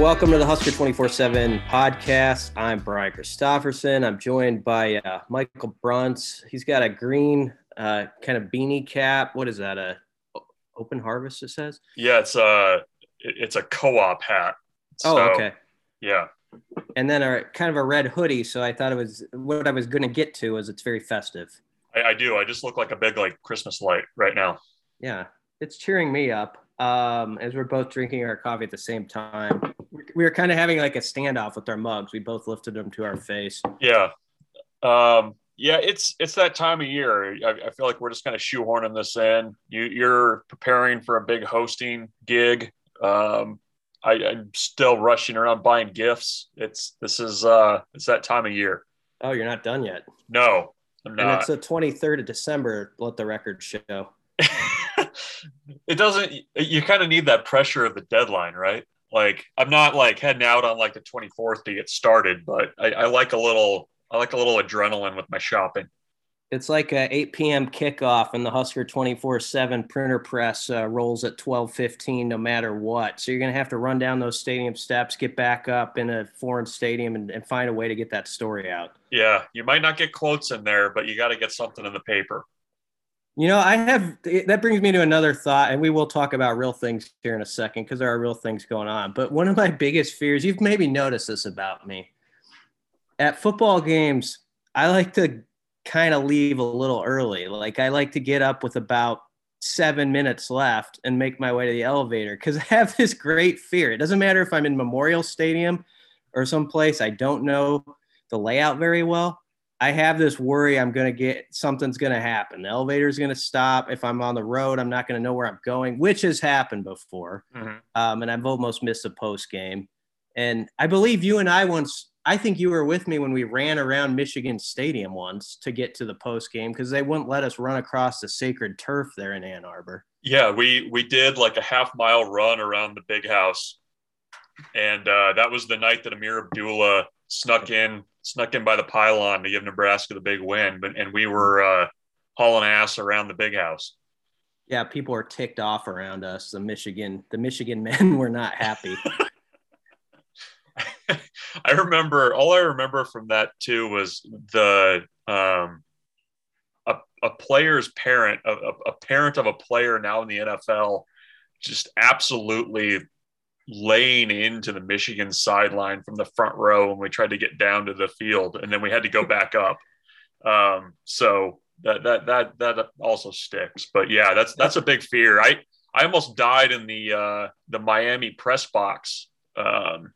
welcome to the Husker 24 7 podcast. I'm Brian Christopherson. I'm joined by uh, Michael Bruntz. He's got a green uh, kind of beanie cap. What is that? A open harvest, it says? Yeah, it's a, it's a co op hat. Oh, so, okay. Yeah. And then a kind of a red hoodie. So I thought it was what I was going to get to was it's very festive. I, I do. I just look like a big like Christmas light right now. Yeah, it's cheering me up um, as we're both drinking our coffee at the same time. We were kind of having like a standoff with our mugs. We both lifted them to our face. Yeah. Um, yeah, it's it's that time of year. I, I feel like we're just kind of shoehorning this in. You, you're preparing for a big hosting gig. Um, I, am still rushing around buying gifts. It's this is uh it's that time of year. Oh, you're not done yet. No, I'm not. And it's the 23rd of December. Let the record show. it doesn't you kind of need that pressure of the deadline right like i'm not like heading out on like the 24th to get started but I, I like a little i like a little adrenaline with my shopping. It's like a 8 p.m kickoff and the husker 24-7 printer press uh, rolls at 12.15 no matter what. So you're going to have to run down those stadium steps get back up in a foreign stadium and, and find a way to get that story out. Yeah you might not get quotes in there but you got to get something in the paper you know, I have that brings me to another thought, and we will talk about real things here in a second because there are real things going on. But one of my biggest fears, you've maybe noticed this about me at football games, I like to kind of leave a little early. Like I like to get up with about seven minutes left and make my way to the elevator because I have this great fear. It doesn't matter if I'm in Memorial Stadium or someplace I don't know the layout very well. I have this worry I'm going to get something's going to happen. The elevator's going to stop. If I'm on the road, I'm not going to know where I'm going, which has happened before. Mm-hmm. Um, and I've almost missed a post game. And I believe you and I once, I think you were with me when we ran around Michigan Stadium once to get to the post game because they wouldn't let us run across the sacred turf there in Ann Arbor. Yeah, we we did like a half mile run around the big house, and uh, that was the night that Ameer Abdullah snuck in snuck in by the pylon to give Nebraska the big win, but and we were uh, hauling ass around the big house. Yeah, people are ticked off around us. The Michigan, the Michigan men were not happy. I remember all I remember from that too was the um, a, a player's parent, a, a parent of a player now in the NFL, just absolutely laying into the Michigan sideline from the front row when we tried to get down to the field, and then we had to go back up. Um, so that that that that also sticks. But yeah, that's that's a big fear. I I almost died in the uh, the Miami press box um,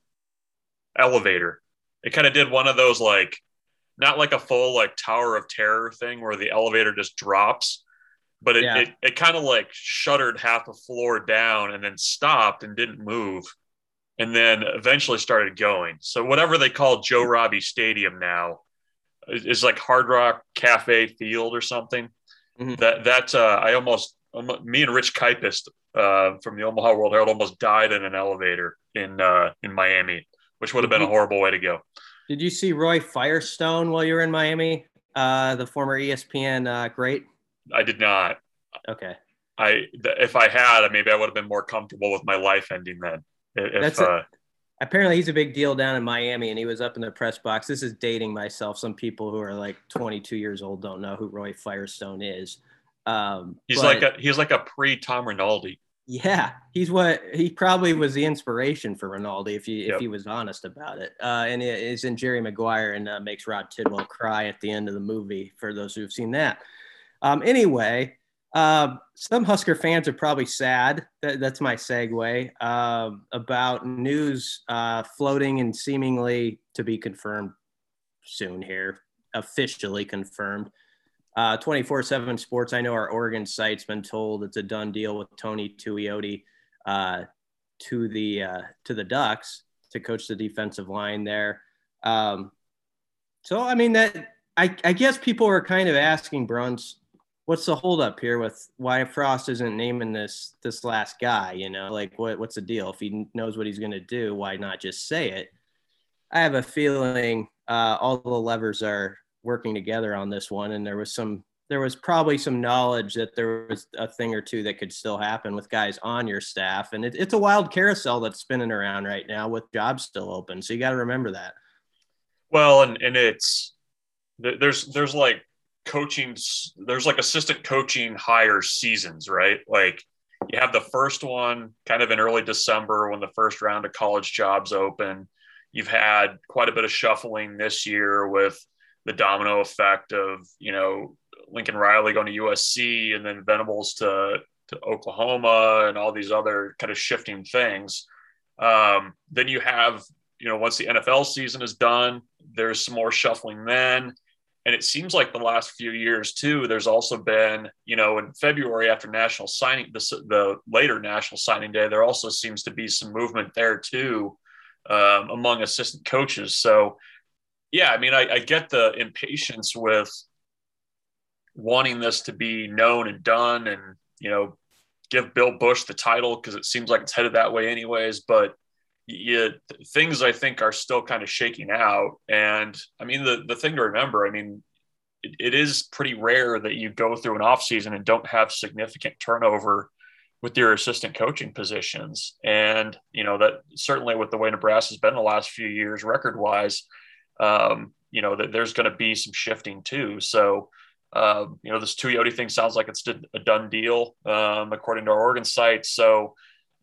elevator. It kind of did one of those like not like a full like Tower of Terror thing where the elevator just drops, but it, yeah. it, it kind of like shuttered half a floor down and then stopped and didn't move and then eventually started going. So whatever they call Joe Robbie Stadium now is like Hard Rock Cafe Field or something. Mm-hmm. That that uh, I almost me and Rich Kaipust uh, from the Omaha World Herald almost died in an elevator in uh, in Miami, which would have been a horrible way to go. Did you see Roy Firestone while you were in Miami? Uh, the former ESPN uh, great. I did not. Okay. I if I had, maybe I would have been more comfortable with my life ending then. If, That's uh, apparently he's a big deal down in Miami, and he was up in the press box. This is dating myself. Some people who are like 22 years old don't know who Roy Firestone is. Um, he's but, like a he's like a pre Tom Rinaldi. Yeah, he's what he probably was the inspiration for Rinaldi if he yep. if he was honest about it. Uh, and it is in Jerry Maguire and uh, makes Rod Tidwell cry at the end of the movie. For those who've seen that. Um, anyway, uh, some Husker fans are probably sad. That, that's my segue uh, about news uh, floating and seemingly to be confirmed soon here, officially confirmed. Uh, 24 7 Sports, I know our Oregon site's been told it's a done deal with Tony Tuioti uh, to the uh, to the Ducks to coach the defensive line there. Um, so, I mean, that I, I guess people are kind of asking Bruntz what's the holdup here with why Frost isn't naming this this last guy? You know, like what what's the deal? If he knows what he's going to do, why not just say it? I have a feeling uh, all the levers are working together on this one, and there was some there was probably some knowledge that there was a thing or two that could still happen with guys on your staff, and it, it's a wild carousel that's spinning around right now with jobs still open. So you got to remember that. Well, and and it's there's there's like coaching there's like assistant coaching hire seasons, right? Like you have the first one kind of in early December when the first round of college jobs open. You've had quite a bit of shuffling this year with the domino effect of, you know, Lincoln Riley going to USC and then Venables to, to Oklahoma and all these other kind of shifting things. Um, then you have, you know, once the NFL season is done, there's some more shuffling then. And it seems like the last few years too, there's also been, you know, in February after national signing, the, the later national signing day, there also seems to be some movement there too um, among assistant coaches. So, yeah, I mean, I, I get the impatience with wanting this to be known and done and, you know, give Bill Busch the title because it seems like it's headed that way anyways. But yeah, things I think are still kind of shaking out. And I mean, the, the thing to remember, I mean, it, it is pretty rare that you go through an off season and don't have significant turnover with your assistant coaching positions. And, you know, that certainly with the way Nebraska's been the last few years, record wise, um, you know, that there's going to be some shifting too. So, um, you know, this Tuioti thing sounds like it's a done deal, um, according to our Oregon site. So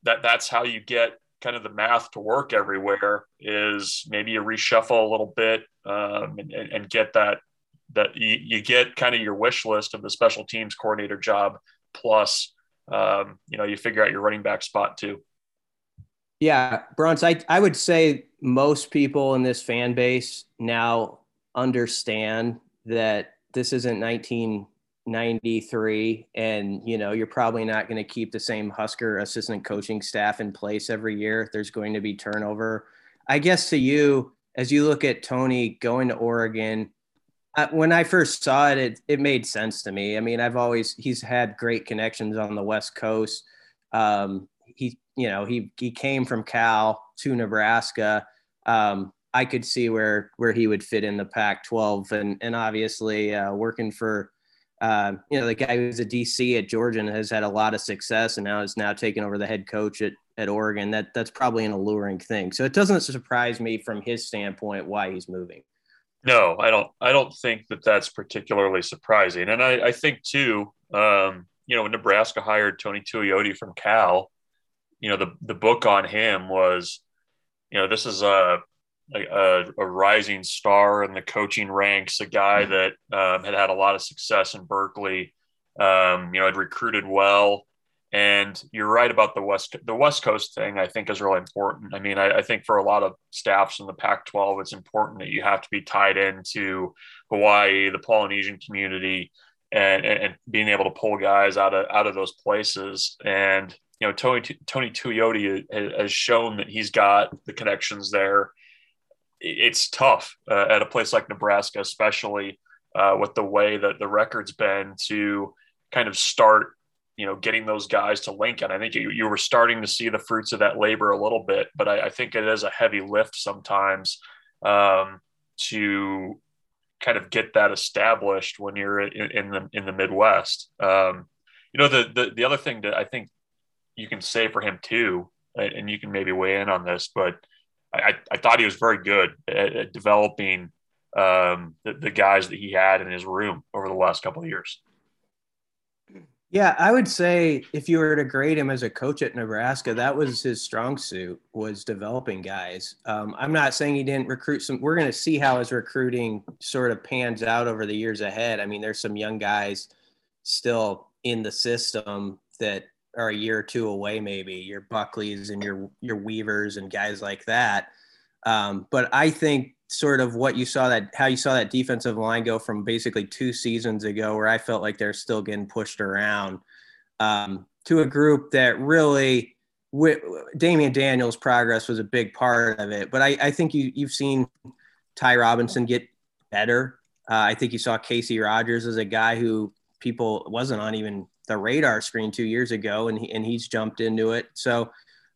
that that's how you get kind of the math to work everywhere is maybe you reshuffle a little bit um, and, and, get that that you, you, get kind of your wish list of the special teams coordinator job plus um, you know you figure out your running back spot too. Yeah Bruntz I, I would say most people in this fan base now understand that this isn't 19 93 and you know you're probably not going to keep the same husker assistant coaching staff in place every year. There's going to be turnover. I guess to you as you look at tony going to oregon uh, when i first saw it, it it made sense to me. I mean i've always he's had great connections on the west coast. Um, he you know he he came from cal to nebraska. Um, i could see where where he would fit in the pac 12 and and obviously uh, working for um, you know, the guy who's a DC at Georgia and has had a lot of success and now is now taking over the head coach at, at Oregon. That that's probably an alluring thing. So it doesn't surprise me from his standpoint why he's moving. No, I don't. I don't think that that's particularly surprising. And I, I think too, um, you know, when Nebraska hired Tony Tuioti from Cal, you know, the the book on him was, you know, this is a a, a, rising star in the coaching ranks, a guy mm-hmm. that um, had had a lot of success in Berkeley. Um, you know, had recruited well. And you're right about the West the West Coast thing. I think is really important. I mean, I, I think for a lot of staffs in the Pac-12, it's important that you have to be tied into Hawaii, the Polynesian community, and, and, and being able to pull guys out of out of those places. And you know, Tony Tony Tuioti has shown that he's got the connections there it's tough uh, at a place like Nebraska, especially uh, with the way that the record's been to kind of start, you know, getting those guys to Lincoln. I think you, you were starting to see the fruits of that labor a little bit, but I, I think it is a heavy lift sometimes um, to kind of get that established when you're in, in the in the Midwest. Um, you know, the, the the other thing that I think you can say for him too, and you can maybe weigh in on this, but I, I thought he was very good at, at developing um, the, the, guys that he had in his room over the last couple of years. Yeah, I would say if you were to grade him as a coach at Nebraska, that was his strong suit was developing guys. Um, I'm not saying he didn't recruit some. We're going to see how his recruiting sort of pans out over the years ahead. I mean, there's some young guys still in the system that are a year or two away, maybe your Buckleys and your your Weavers and guys like that. Um, but I think sort of what you saw that how you saw that defensive line go from basically two seasons ago, where I felt like they're still getting pushed around, um, to a group that really. Damion Daniels' progress was a big part of it, but I, I think you you've seen Ty Robinson get better. Uh, I think you saw Casey Rogers as a guy who people wasn't on even the radar screen two years ago, and he, and he's jumped into it. So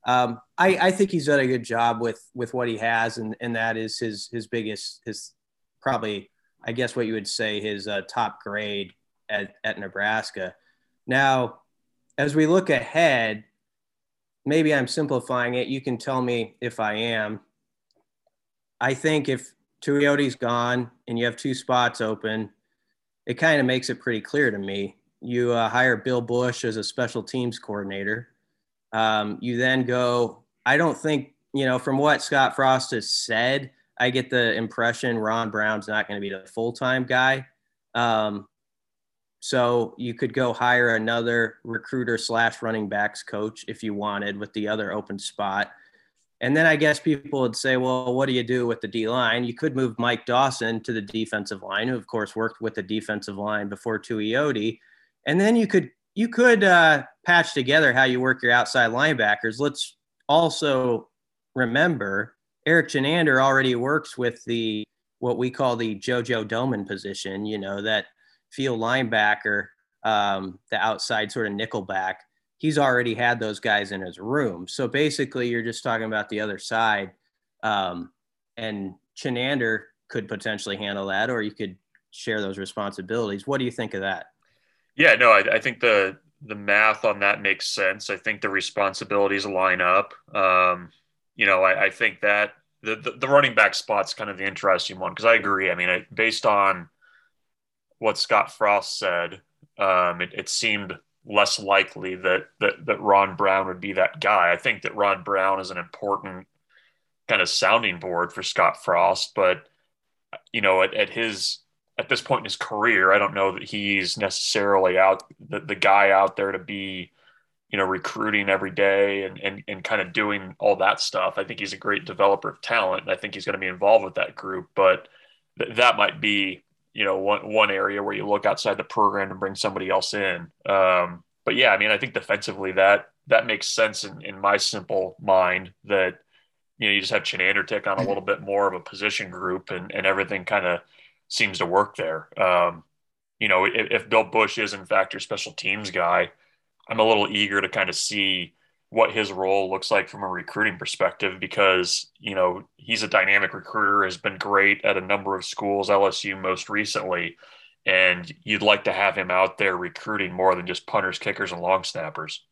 um, I, I think he's done a good job with with what he has, and and that is his his biggest his probably I guess what you would say his uh, top grade at, at Nebraska. Now, as we look ahead, maybe I'm simplifying it. You can tell me if I am. I think if Tuioti's gone and you have two spots open, it kind of makes it pretty clear to me. You uh, hire Bill Busch as a special teams coordinator. Um, you then go, I don't think, you know, from what Scott Frost has said, I get the impression Ron Brown's not going to be the full time guy. Um, so you could go hire another recruiter slash running backs coach if you wanted with the other open spot. And then I guess people would say, well, what do you do with the D line? You could move Mike Dawson to the defensive line, who of course worked with the defensive line before Tuioti. And then you could you could uh, patch together how you work your outside linebackers. Let's also remember Eric Chinander already works with the what we call the JoJo Domann position. You know that field linebacker, um, the outside sort of nickel back, he's already had those guys in his room. So basically, you're just talking about the other side. Um, and Chinander could potentially handle that, or you could share those responsibilities. What do you think of that? Yeah, no, I, I think the the math on that makes sense. I think the responsibilities line up. Um, you know, I, I think that the, the, the running back spot's kind of the interesting one because I agree. I mean, I, based on what Scott Frost said, um, it, it, seemed less likely that, that that Ron Brown would be that guy. I think that Ron Brown is an important kind of sounding board for Scott Frost, but you know, at, at his at this point in his career, I don't know that he's necessarily out the, the guy out there to be, you know, recruiting every day and, and, and kind of doing all that stuff. I think he's a great developer of talent. And I think he's going to be involved with that group, but th- that might be you know one one area where you look outside the program and bring somebody else in. Um, but yeah, I mean, I think defensively that that makes sense in, in my simple mind that you know you just have Chinander take on a little bit more of a position group and and everything kind of seems to work there. Um, you know, if, if Bill Busch is in fact your special teams guy, I'm a little eager to kind of see what his role looks like from a recruiting perspective because you know he's a dynamic recruiter has been great at a number of schools lsu most recently and you'd like to have him out there recruiting more than just punters kickers and long snappers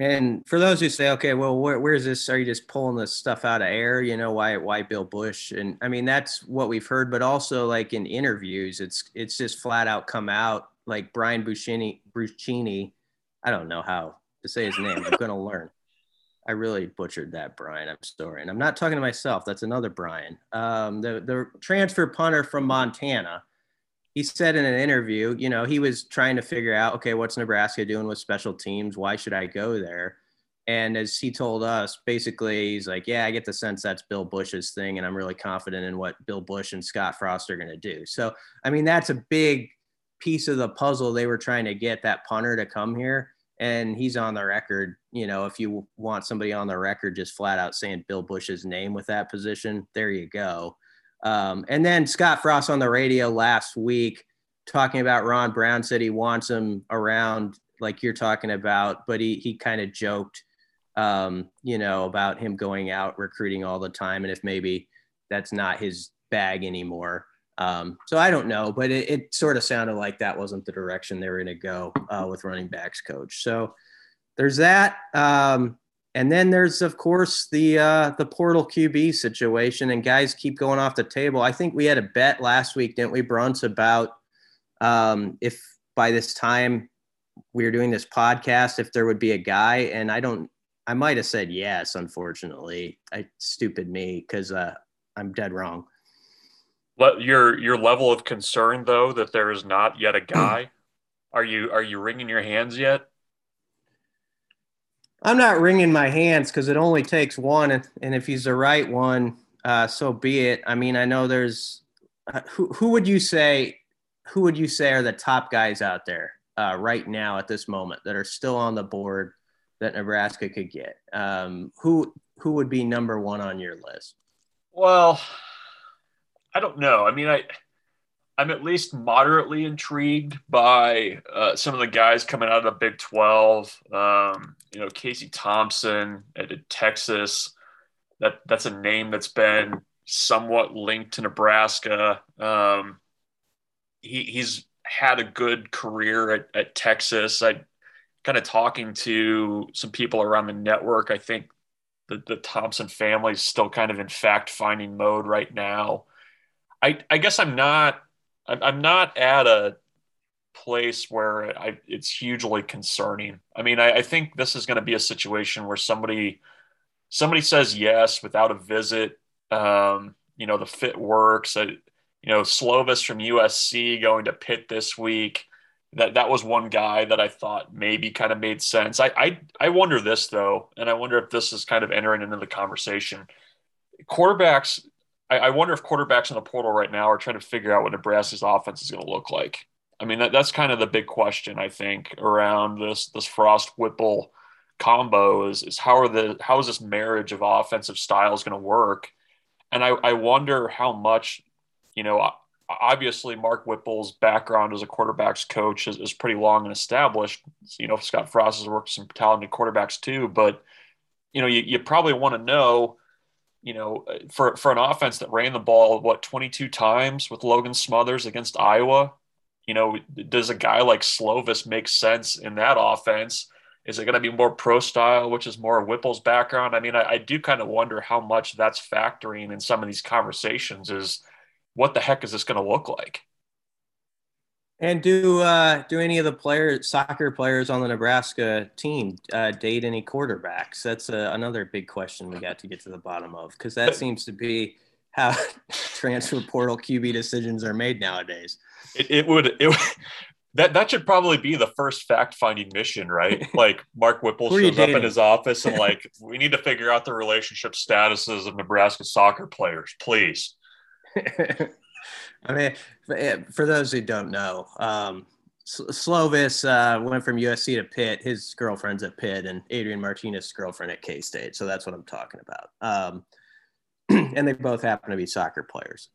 and for those who say okay well where, where's this are you just pulling this stuff out of air you know why why bill Busch? and i mean that's what we've heard but also like in interviews it's it's just flat out come out like brian buccini buccini i don't know how to say his name. I'm to learn. I really butchered that, Brian. I'm sorry. And I'm not talking to myself. That's another Brian. Um, the, the transfer punter from Montana. He said in an interview, you know, he was trying to figure out, okay, what's Nebraska doing with special teams? Why should I go there? And as he told us, basically, he's like, yeah, I get the sense that's Bill Busch's thing. And I'm really confident in what Bill Busch and Scott Frost are going to do. So, I mean, that's a big piece of the puzzle they were trying to get that punter to come here and he's on the record. You know, if you want somebody on the record just flat out saying Bill Busch's name with that position, there you go. Um, and then Scott Frost on the radio last week talking about Ron Brown said he wants him around like you're talking about, but he he kind of joked, um, you know, about him going out recruiting all the time, and if maybe that's not his bag anymore. Um, so I don't know, but it, it, sort of sounded like that wasn't the direction they were going to go uh, with running backs coach. So there's that. Um, and then there's of course the uh, the portal QB situation, and guys keep going off the table. I think we had a bet last week, didn't we, Bruntz, about um, if by this time we were doing this podcast, if there would be a guy, and I don't. I might have said yes. Unfortunately, I stupid me because uh, I'm dead wrong your your level of concern though that there is not yet a guy are you are you wringing your hands yet i'm not wringing my hands because it only takes one and, and if he's the right one uh, so be it. I mean i know there's uh, who, who would you say who would you say are the top guys out there uh, right now at this moment that are still on the board that nebraska could get? Um, who who would be number one on your list? Well I don't know. I mean, I I'm at least moderately intrigued by uh, some of the guys coming out of the Big Twelve. Um, you know, Casey Thompson at Texas. That that's a name that's been somewhat linked to Nebraska. Um, he, he's had a good career at, at Texas. I kind of talking to some people around the network. I think the, the Thompson family is still kind of in fact finding mode right now. I, I guess I'm not I'm not at a place where I, it's hugely concerning. I mean, I, I think this is going to be a situation where somebody somebody says yes without a visit. Um, you know, the fit works. I, you know, Slovis from USC going to Pitt this week. That that was one guy that I thought maybe kind of made sense. I I I wonder this though, and I wonder if this is kind of entering into the conversation. Quarterbacks, I, I wonder if quarterbacks in the portal right now are trying to figure out what Nebraska's offense is going to look like. I mean, that, that's kind of the big question I think around this this Frost Whipple combo is is how are the how is this marriage of offensive styles going to work? And I, I wonder how much you know, obviously Mark Whipple's background as a quarterbacks coach is, is pretty long and established. You know, Scott Frost has worked with some talented quarterbacks too, but you know, you, you probably want to know, you know, uh, for, for an offense that ran the ball, what, 22 times with Logan Smothers against Iowa, you know, does a guy like Slovis make sense in that offense? Is it going to be more pro style, which is more Whipple's background? I mean, I, I do kind of wonder how much that's factoring in some of these conversations is, what the heck is this going to look like? And do uh, do any of the players, soccer players on the Nebraska team, uh, date any quarterbacks? That's uh, another big question we got to get to the bottom of because that seems to be how transfer portal QB decisions are made nowadays. It, it would it that that should probably be the first fact finding mission, right? Like Mark Whipple shows up in his office and like we need to figure out the relationship statuses of Nebraska soccer players, please. I mean, for those who don't know, um, Slovis uh, went from USC to Pitt. His girlfriend's at Pitt, and Adrian Martinez's girlfriend at K State. So that's what I'm talking about. Um, and they both happen to be soccer players.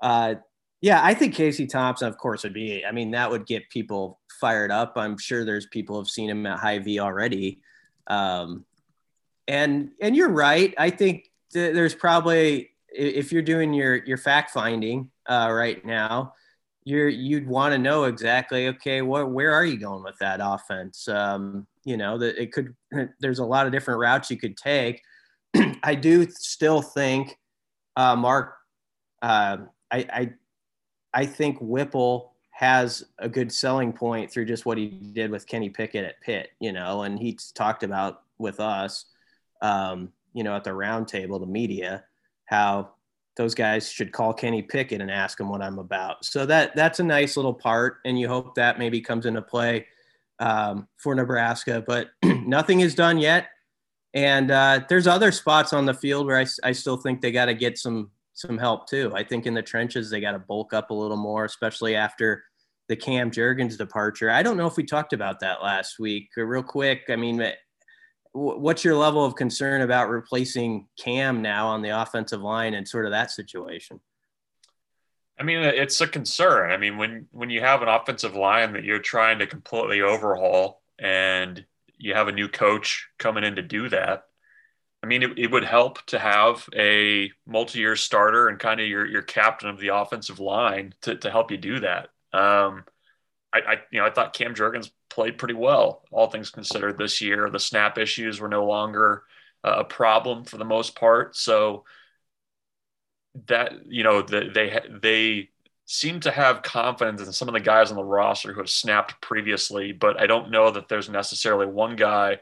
Uh, yeah, I think Casey Thompson, of course, would be. I mean, that would get people fired up. I'm sure there's people have seen him at Hy-Vee already. Um, and and you're right. I think th- there's probably if you're doing your your fact finding uh, right now, you're you'd want to know exactly okay what where are you going with that offense? Um, you know that it could there's a lot of different routes you could take. I do still think uh, Mark. Uh, I, I I think Whipple has a good selling point through just what he did with Kenny Pickett at Pitt, you know, and he's talked about with us, um, you know, at the roundtable, the media, how those guys should call Kenny Pickett and ask him what I'm about. So that that's a nice little part, and you hope that maybe comes into play um, for Nebraska. But nothing is done yet, and uh, there's other spots on the field where I, I still think they got to get some some help too. I think in the trenches they got to bulk up a little more, especially after the Cam Jurgens departure. I don't know if we talked about that last week. Real quick, I mean, what's your level of concern about replacing Cam now on the offensive line and sort of that situation? I mean, it's a concern. I mean, when when you have an offensive line that you're trying to completely overhaul and you have a new coach coming in to do that, I mean, it, it would help to have a multi-year starter and kind of your your captain of the offensive line to to help you do that. Um, I, I you know I thought Cam Jurgens played pretty well, all things considered, this year. The snap issues were no longer uh, a problem for the most part. So that you know the, they they seem to have confidence in some of the guys on the roster who have snapped previously, but I don't know that there's necessarily one guy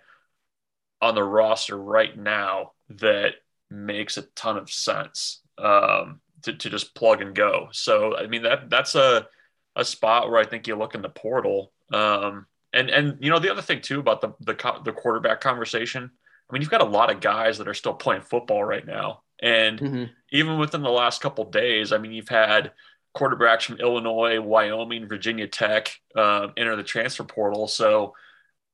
on the roster right now that makes a ton of sense um, to, to just plug and go. So I mean that that's a a spot where I think you look in the portal. Um, and and you know the other thing too about the the the quarterback conversation. I mean, you've got a lot of guys that are still playing football right now, and mm-hmm. even within the last couple days, I mean, you've had quarterbacks from Illinois, Wyoming, Virginia Tech um, enter the transfer portal. So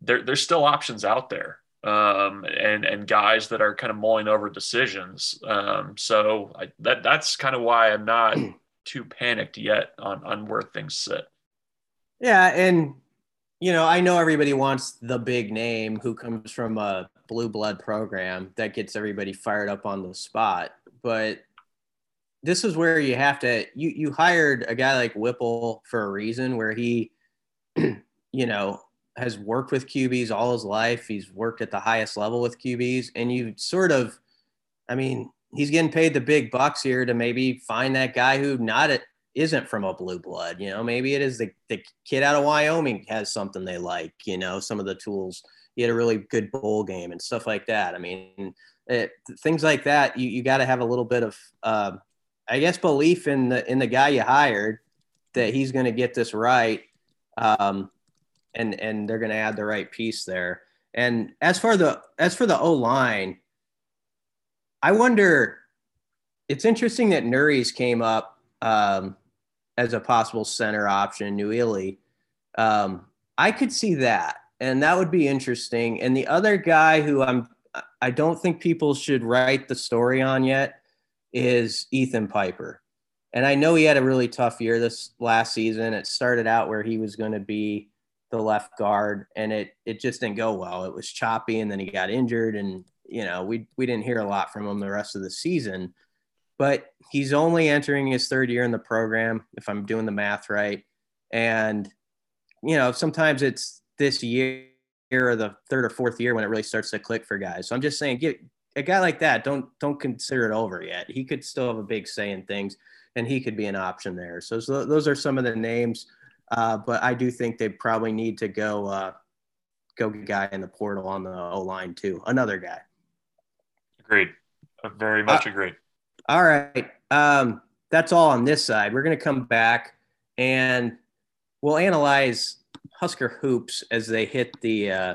there, there's still options out there, um, and and guys that are kind of mulling over decisions. Um, so I, that that's kind of why I'm not too panicked yet on on where things sit. Yeah, and you know, I know everybody wants the big name who comes from a blue blood program that gets everybody fired up on the spot, but this is where you have to you you hired a guy like Whipple for a reason where he you know has worked with QBs all his life. He's worked at the highest level with QBs and you sort of I mean, he's getting paid the big bucks here to maybe find that guy who not a, isn't from a blue blood, you know, maybe it is the, the kid out of Wyoming has something they like, you know, some of the tools. He had a really good bowl game and stuff like that. I mean, it, things like that, you, you got to have a little bit of, uh, I guess, belief in the in the guy you hired that he's going to get this right, um, and and they're going to add the right piece there. And as for the as for the O line, I wonder. It's interesting that Nuri's came up um, as a possible center option, Nouili. Um, I could see that, and that would be interesting. And the other guy who I'm I don't think people should write the story on yet is Ethan Piper. And I know he had a really tough year this last season. It started out where he was going to be the left guard and it it just didn't go well. It was choppy and then he got injured and you know, we we didn't hear a lot from him the rest of the season. But he's only entering his third year in the program if I'm doing the math right. And you know, sometimes it's this year or the third or fourth year when it really starts to click for guys. So I'm just saying, get a guy like that. Don't don't consider it over yet. He could still have a big say in things, and he could be an option there. So, so those are some of the names. Uh, but I do think they probably need to go uh, go get a guy in the portal on the O line too. Another guy. Agreed. Very much uh, agreed. All right. Um, that's all on this side. We're going to come back and we'll analyze Husker hoops as they hit the uh,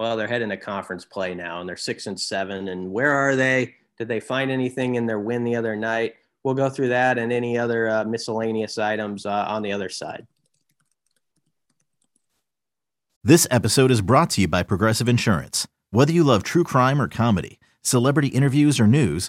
well, they're heading to conference play now, and they're six and seven. And where are they? Did they find anything in their win the other night? We'll go through that and any other uh, miscellaneous items uh, on the other side. This episode is brought to you by Progressive Insurance. Whether you love true crime or comedy, celebrity interviews or news,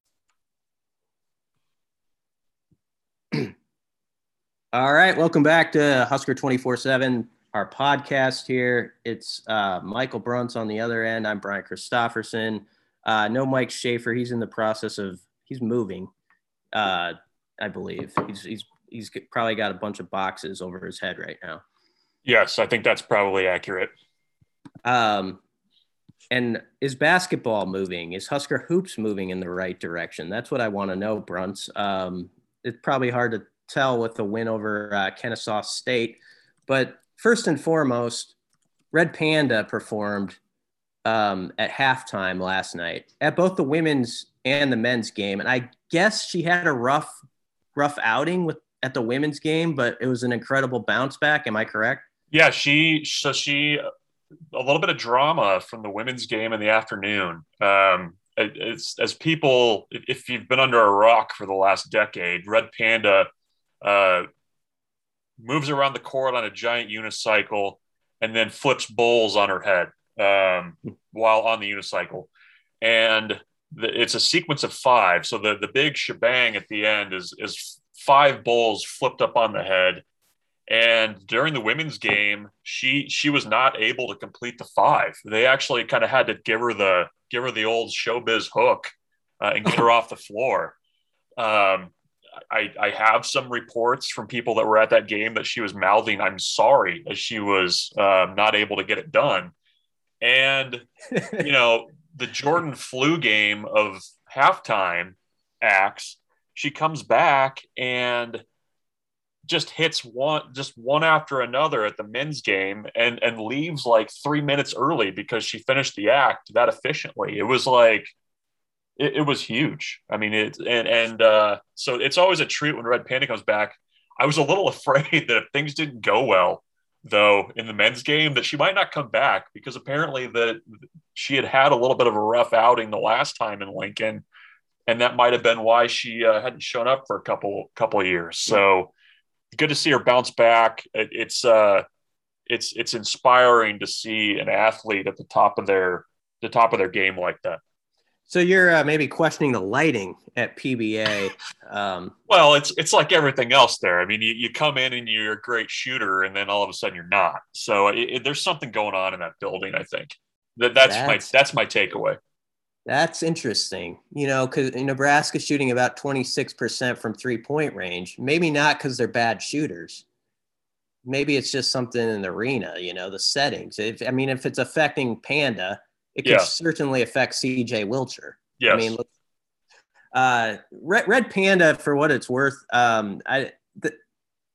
All right, welcome back to Husker 24-7, our podcast here. It's uh, Michael Bruntz on the other end. I'm Brian Christopherson. Uh, no Mike Schaefer. He's in the process of, he's moving, uh, I believe. He's, he's, he's probably got a bunch of boxes over his head right now. Yes, I think that's probably accurate. Um, and is basketball moving? Is Husker hoops moving in the right direction? That's what I want to know, Bruntz. Um, it's probably hard to tell with the win over uh, Kennesaw State. But first and foremost, Red Panda performed um, at halftime last night at both the women's and the men's game, and I guess she had a rough, rough outing with at the women's game, but it was an incredible bounce back. Am I correct? Yeah, she so she a little bit of drama from the women's game in the afternoon. Um, it's as people, if you've been under a rock for the last decade, Red Panda uh, moves around the court on a giant unicycle, and then flips bowls on her head um, while on the unicycle. And the, it's a sequence of five. So the, the big shebang at the end is, is five bowls flipped up on the head. And during the women's game, she she was not able to complete the five. They actually kind of had to give her the give her the old showbiz hook uh, and get her off the floor. Um, I, I have some reports from people that were at that game that she was mouthing "I'm sorry" as she was um, not able to get it done. And you know, the Jordan flu game of halftime acts, she comes back and just hits one just one after another at the men's game and and leaves like three minutes early because she finished the act that efficiently it was like it, it was huge i mean it and and uh so it's always a treat when red panda comes back i was a little afraid that if things didn't go well though in the men's game that she might not come back because apparently that she had had a little bit of a rough outing the last time in lincoln and that might have been why she uh, hadn't shown up for a couple couple of years so good to see her bounce back. It, it's uh, it's it's inspiring to see an athlete at the top of their the top of their game like that. So you're uh, maybe questioning the lighting at PBA. Um, well, it's it's like everything else there. I mean, you, you come in and you're a great shooter, and then all of a sudden you're not. So it, it, there's something going on in that building. I think that that's, that's my that's my takeaway. That's interesting. You know, because Nebraska's shooting about 26% from three point range. Maybe not because they're bad shooters. Maybe it's just something in the arena, you know, the settings. If I mean, if it's affecting Panda, it could yeah. certainly affect CJ Wilcher. Yes. I mean, uh, Red, Red Panda, for what it's worth, um, I, th-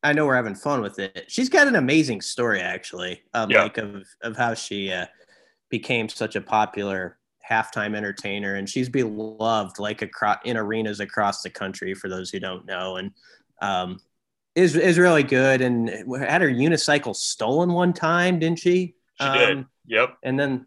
I know we're having fun with it. She's got an amazing story, actually, um, yeah. like of, of how she uh, became such a popular halftime entertainer, and she's beloved like across in arenas across the country. For those who don't know, and um, is is really good, and had her unicycle stolen one time, didn't she? She um, did. Yep. And then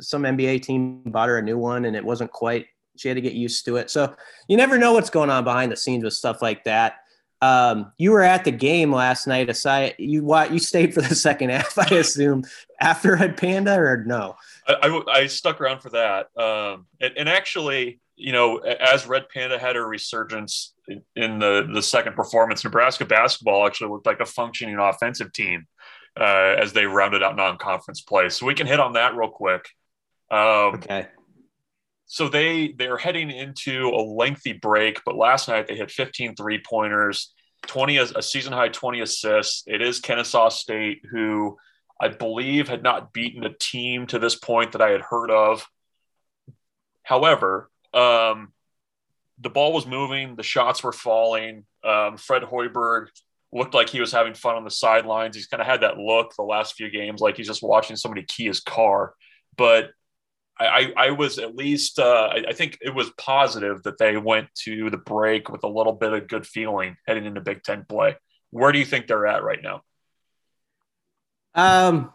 some NBA team bought her a new one, and it wasn't quite. She had to get used to it. So you never know what's going on behind the scenes with stuff like that. Um, you were at the game last night. Aside, you? You stayed for the second half, I assume, after Red Panda, or no? I, I, I stuck around for that. Um, and, and, actually, you know, as Red Panda had a resurgence in, in the the second performance, Nebraska basketball actually looked like a functioning offensive team uh, as they rounded out non-conference play. So we can hit on that real quick. Um, okay. so they they're heading into a lengthy break but last night they had 15 three pointers 20 a season high 20 assists. It is kennesaw state who i believe had not beaten a team to this point that i had heard of. However um, the ball was moving the shots were falling. Um, fred hoiberg looked like he was having fun on the sidelines. He's kind of had that look the last few games like he's just watching somebody key his car. But I, I was at least uh, I, think it was positive that they went to the break with a little bit of good feeling heading into Big Ten play. Where do you think they're at right now? Um,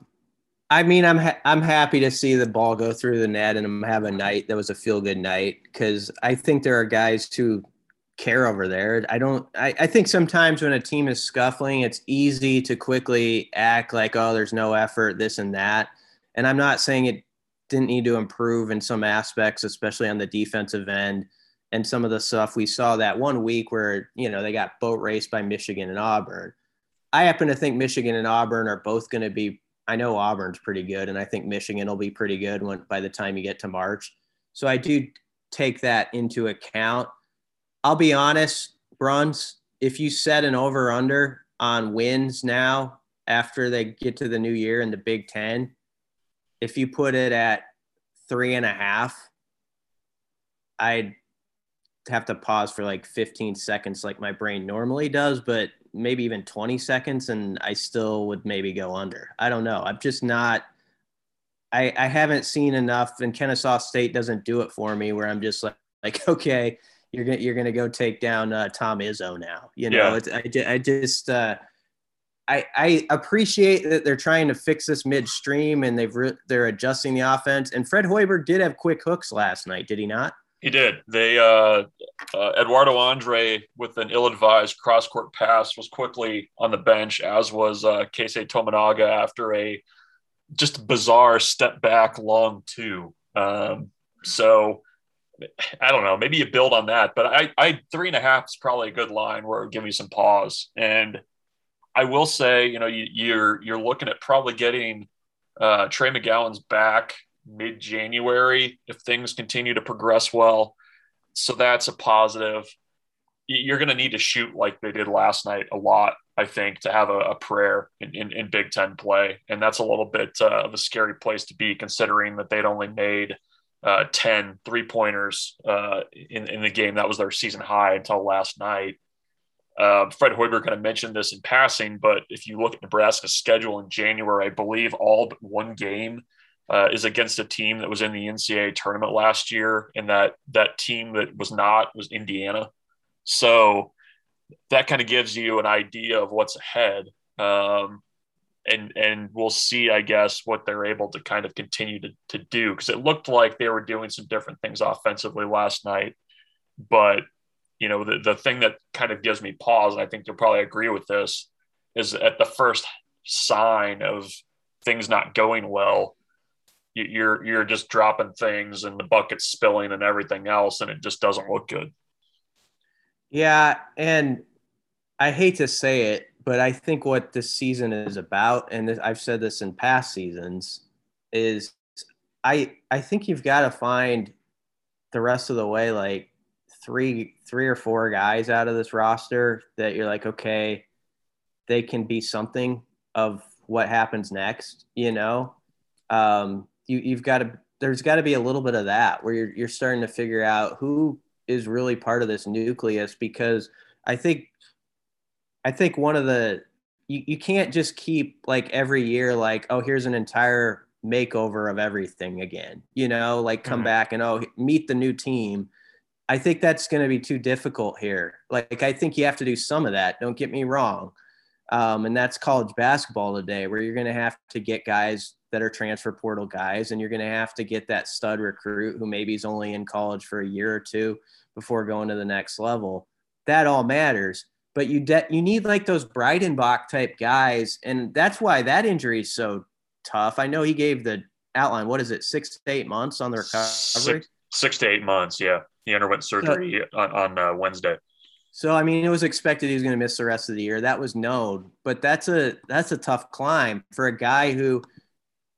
I mean, I'm ha- I'm happy to see the ball go through the net and have a night that was a feel good night because I think there are guys who care over there. I don't. I, I think sometimes when a team is scuffling, it's easy to quickly act like, oh, there's no effort, this and that. And I'm not saying it didn't need to improve in some aspects, especially on the defensive end. And some of the stuff we saw that one week where, you know, they got boat raced by Michigan and Auburn. I happen to think Michigan and Auburn are both going to be, I know Auburn's pretty good, and I think Michigan will be pretty good when, by the time you get to March. So I do take that into account. I'll be honest, Bruntz, if you set an over under on wins now after they get to the new year in the Big Ten, if you put it at three and a half, I'd have to pause for like 15 seconds, like my brain normally does, but maybe even 20 seconds, and I still would maybe go under. I don't know. I'm just not. I, I haven't seen enough, and Kennesaw State doesn't do it for me. Where I'm just like, like okay, you're gonna you're gonna go take down uh, Tom Izzo now. You know, yeah. it's, I, I just uh, I, I appreciate that they're trying to fix this midstream and they've re- they're adjusting the offense. And Fred Hoiberg did have quick hooks last night, did he not? He did. They uh, uh, Eduardo Andre with an ill-advised cross-court pass was quickly on the bench, as was uh, Keisei Tominaga after a just bizarre step back long two. Um, so I don't know. Maybe you build on that, but I, I three and a half is probably a good line where it give me some pause and I will say, you know, you, you're you're looking at probably getting uh, Trey McGowens back mid January if things continue to progress well. So that's a positive. You're going to need to shoot like they did last night a lot, I think, to have a, a prayer in, in, in, Big Ten play. And that's a little bit uh, of a scary place to be considering that they'd only made uh, 10 three pointers uh, in, in the game. That was their season high until last night. Uh, Fred Hoiberg kind of mentioned this in passing, but if you look at Nebraska's schedule in January, I believe all but one game uh, is against a team that was in the NCAA tournament last year, and that that team that was not was Indiana. So that kind of gives you an idea of what's ahead. Um, and and we'll see, I guess, what they're able to kind of continue to, to do because it looked like they were doing some different things offensively last night. But you know, the, the thing that kind of gives me pause, and I think you'll probably agree with this, is at the first sign of things not going well, you're you're just dropping things and the bucket's spilling and everything else, and it just doesn't look good. Yeah, and I hate to say it, but I think what this season is about, and I've said this in past seasons, is I I think you've got to find the rest of the way like three three or four guys out of this roster that you're like okay they can be something of what happens next you know? Um, you, you've got to there's got to be a little bit of that where you're, you're starting to figure out who is really part of this nucleus because i think I think one of the you, you can't just keep like every year like oh here's an entire makeover of everything again you know? Like come mm-hmm. back and oh meet the new team i think that's going to be too difficult here like i think you have to do some of that don't get me wrong um, and that's college basketball today where you're going to have to get guys that are transfer portal guys and you're going to have to get that stud recruit who maybe is only in college for a year or two before going to the next level that all matters but you de- you need like those Breidenbach type guys, and that's why that injury is so tough. I know he gave the outline. What is it, six to eight months on the recovery? Six, six to eight months. Yeah, he underwent surgery so, on, on uh, Wednesday. So I mean, it was expected he was going to miss the rest of the year. That was known, but that's a that's a tough climb for a guy who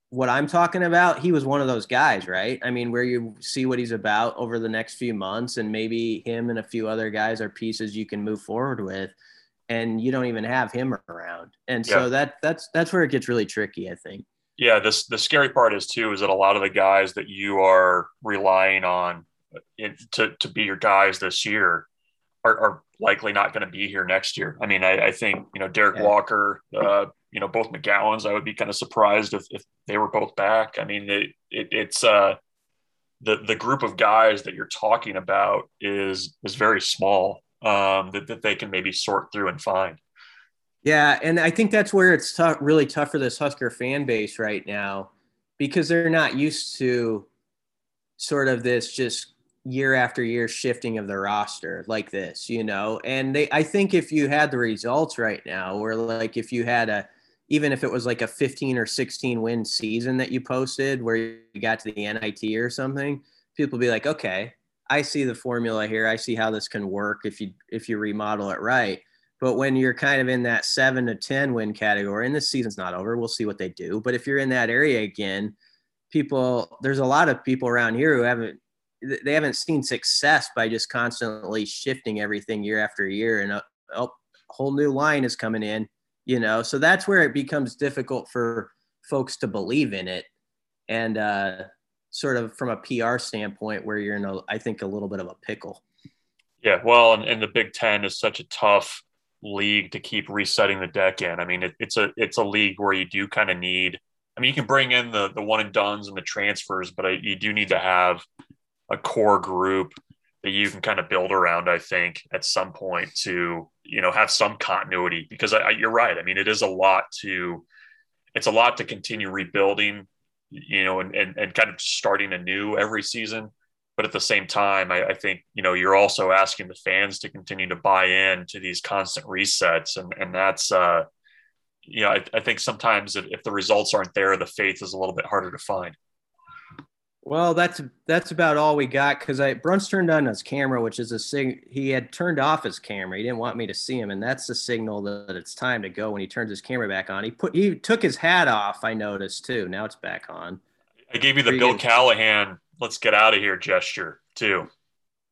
what I'm talking about, he was one of those guys, right? I mean, where you see what he's about over the next few months, and maybe him and a few other guys are pieces you can move forward with, and you don't even have him around, and so yeah. that that's that's where it gets really tricky, I think. Yeah, this the scary part is too is that a lot of the guys that you are relying on to to be your guys this year are, are likely not going to be here next year. I mean, I, I think you know Derrick yeah. Walker, uh, you know both McGowens. I would be kind of surprised if, if they were both back. I mean, it, it, it's uh, the the group of guys that you're talking about is is very small um, that that they can maybe sort through and find. Yeah, and I think that's where it's tough, really tough for this Husker fan base right now because they're not used to sort of this just year after year shifting of the roster like this, you know. And they I think if you had the results right now, or like if you had a even if it was like a 15 or 16 win season that you posted where you got to the NIT or something, people be like, okay, I see the formula here. I see how this can work if you if you remodel it right. But when you're kind of in that seven to 10 win category, and this season's not over, we'll see what they do. But if you're in that area again, people, there's a lot of people around here who haven't, they haven't seen success by just constantly shifting everything year after year. And a, a whole new line is coming in you know? So that's where it becomes difficult for folks to believe in it. And uh, sort of from a pr standpoint where you're in a i think a little bit of a pickle. Yeah well and, and the big ten is such a tough league to keep resetting the deck in. I mean it, it's a it's a league where you do kind of need i mean you can bring in the the one and dones and the transfers but I, you do need to have a core group that you can kind of build around i think at some point to you know have some continuity because I, I, you're right. I mean, it is a lot to it's a lot to continue rebuilding, you know, and and, and kind of starting anew every season. But at the same time, I, I think you know you're also asking the fans to continue to buy in to these constant resets, and and that's uh, you know I, I think sometimes if, if the results aren't there, the faith is a little bit harder to find. Well, that's that's about all we got because I Bruntz turned on his camera, which is a sig. He had turned off his camera. He didn't want me to see him, and that's the signal that it's time to go. When he turns his camera back on, he put he took his hat off. I noticed too. Now it's back on. I gave you the Bill Callahan "Let's get out of here" gesture too.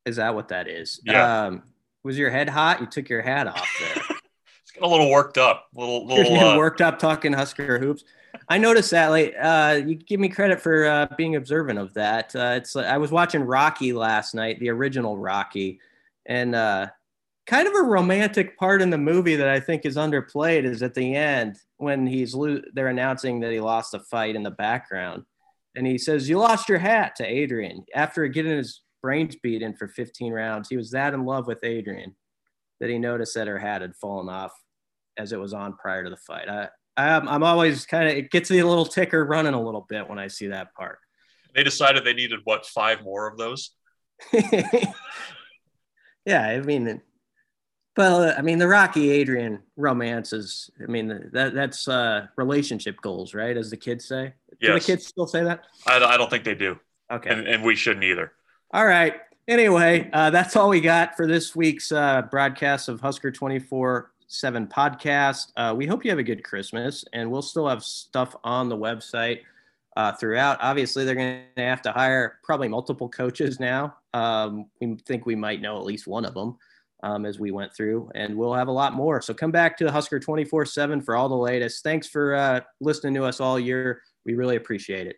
Is that what that is? Yeah. Um, was your head hot? You took your hat off there. it's got a little worked up. A little, little uh... worked up talking Husker hoops. I noticed that. Like, uh, you give me credit for uh, being observant of that. Uh, it's. I was watching Rocky last night, the original Rocky, and uh, kind of a romantic part in the movie that I think is underplayed is at the end when he's lo- they're announcing that he lost a fight in the background, and he says, "You lost your hat" to Adrian after getting his brains beaten for 15 rounds. He was that in love with Adrian that he noticed that her hat had fallen off as it was on prior to the fight. I, I'm, I'm always kind of it gets the little ticker running a little bit when I see that part. They decided they needed what five more of those. yeah, I mean, well, I mean, the Rocky Adrian romance is, I mean, that that's uh, relationship goals, right? As the kids say. Do the kids still say that? I, I don't think they do. Okay. And, and we shouldn't either. All right. Anyway, uh, that's all we got for this week's uh, broadcast of Husker 24 7 podcast. Uh, we hope you have a good Christmas, and we'll still have stuff on the website uh, throughout. Obviously, they're going to have to hire probably multiple coaches now. Um, we think we might know at least one of them um, as we went through, and we'll have a lot more. So come back to Husker 24 7 for all the latest. Thanks for uh, listening to us all year. We really appreciate it.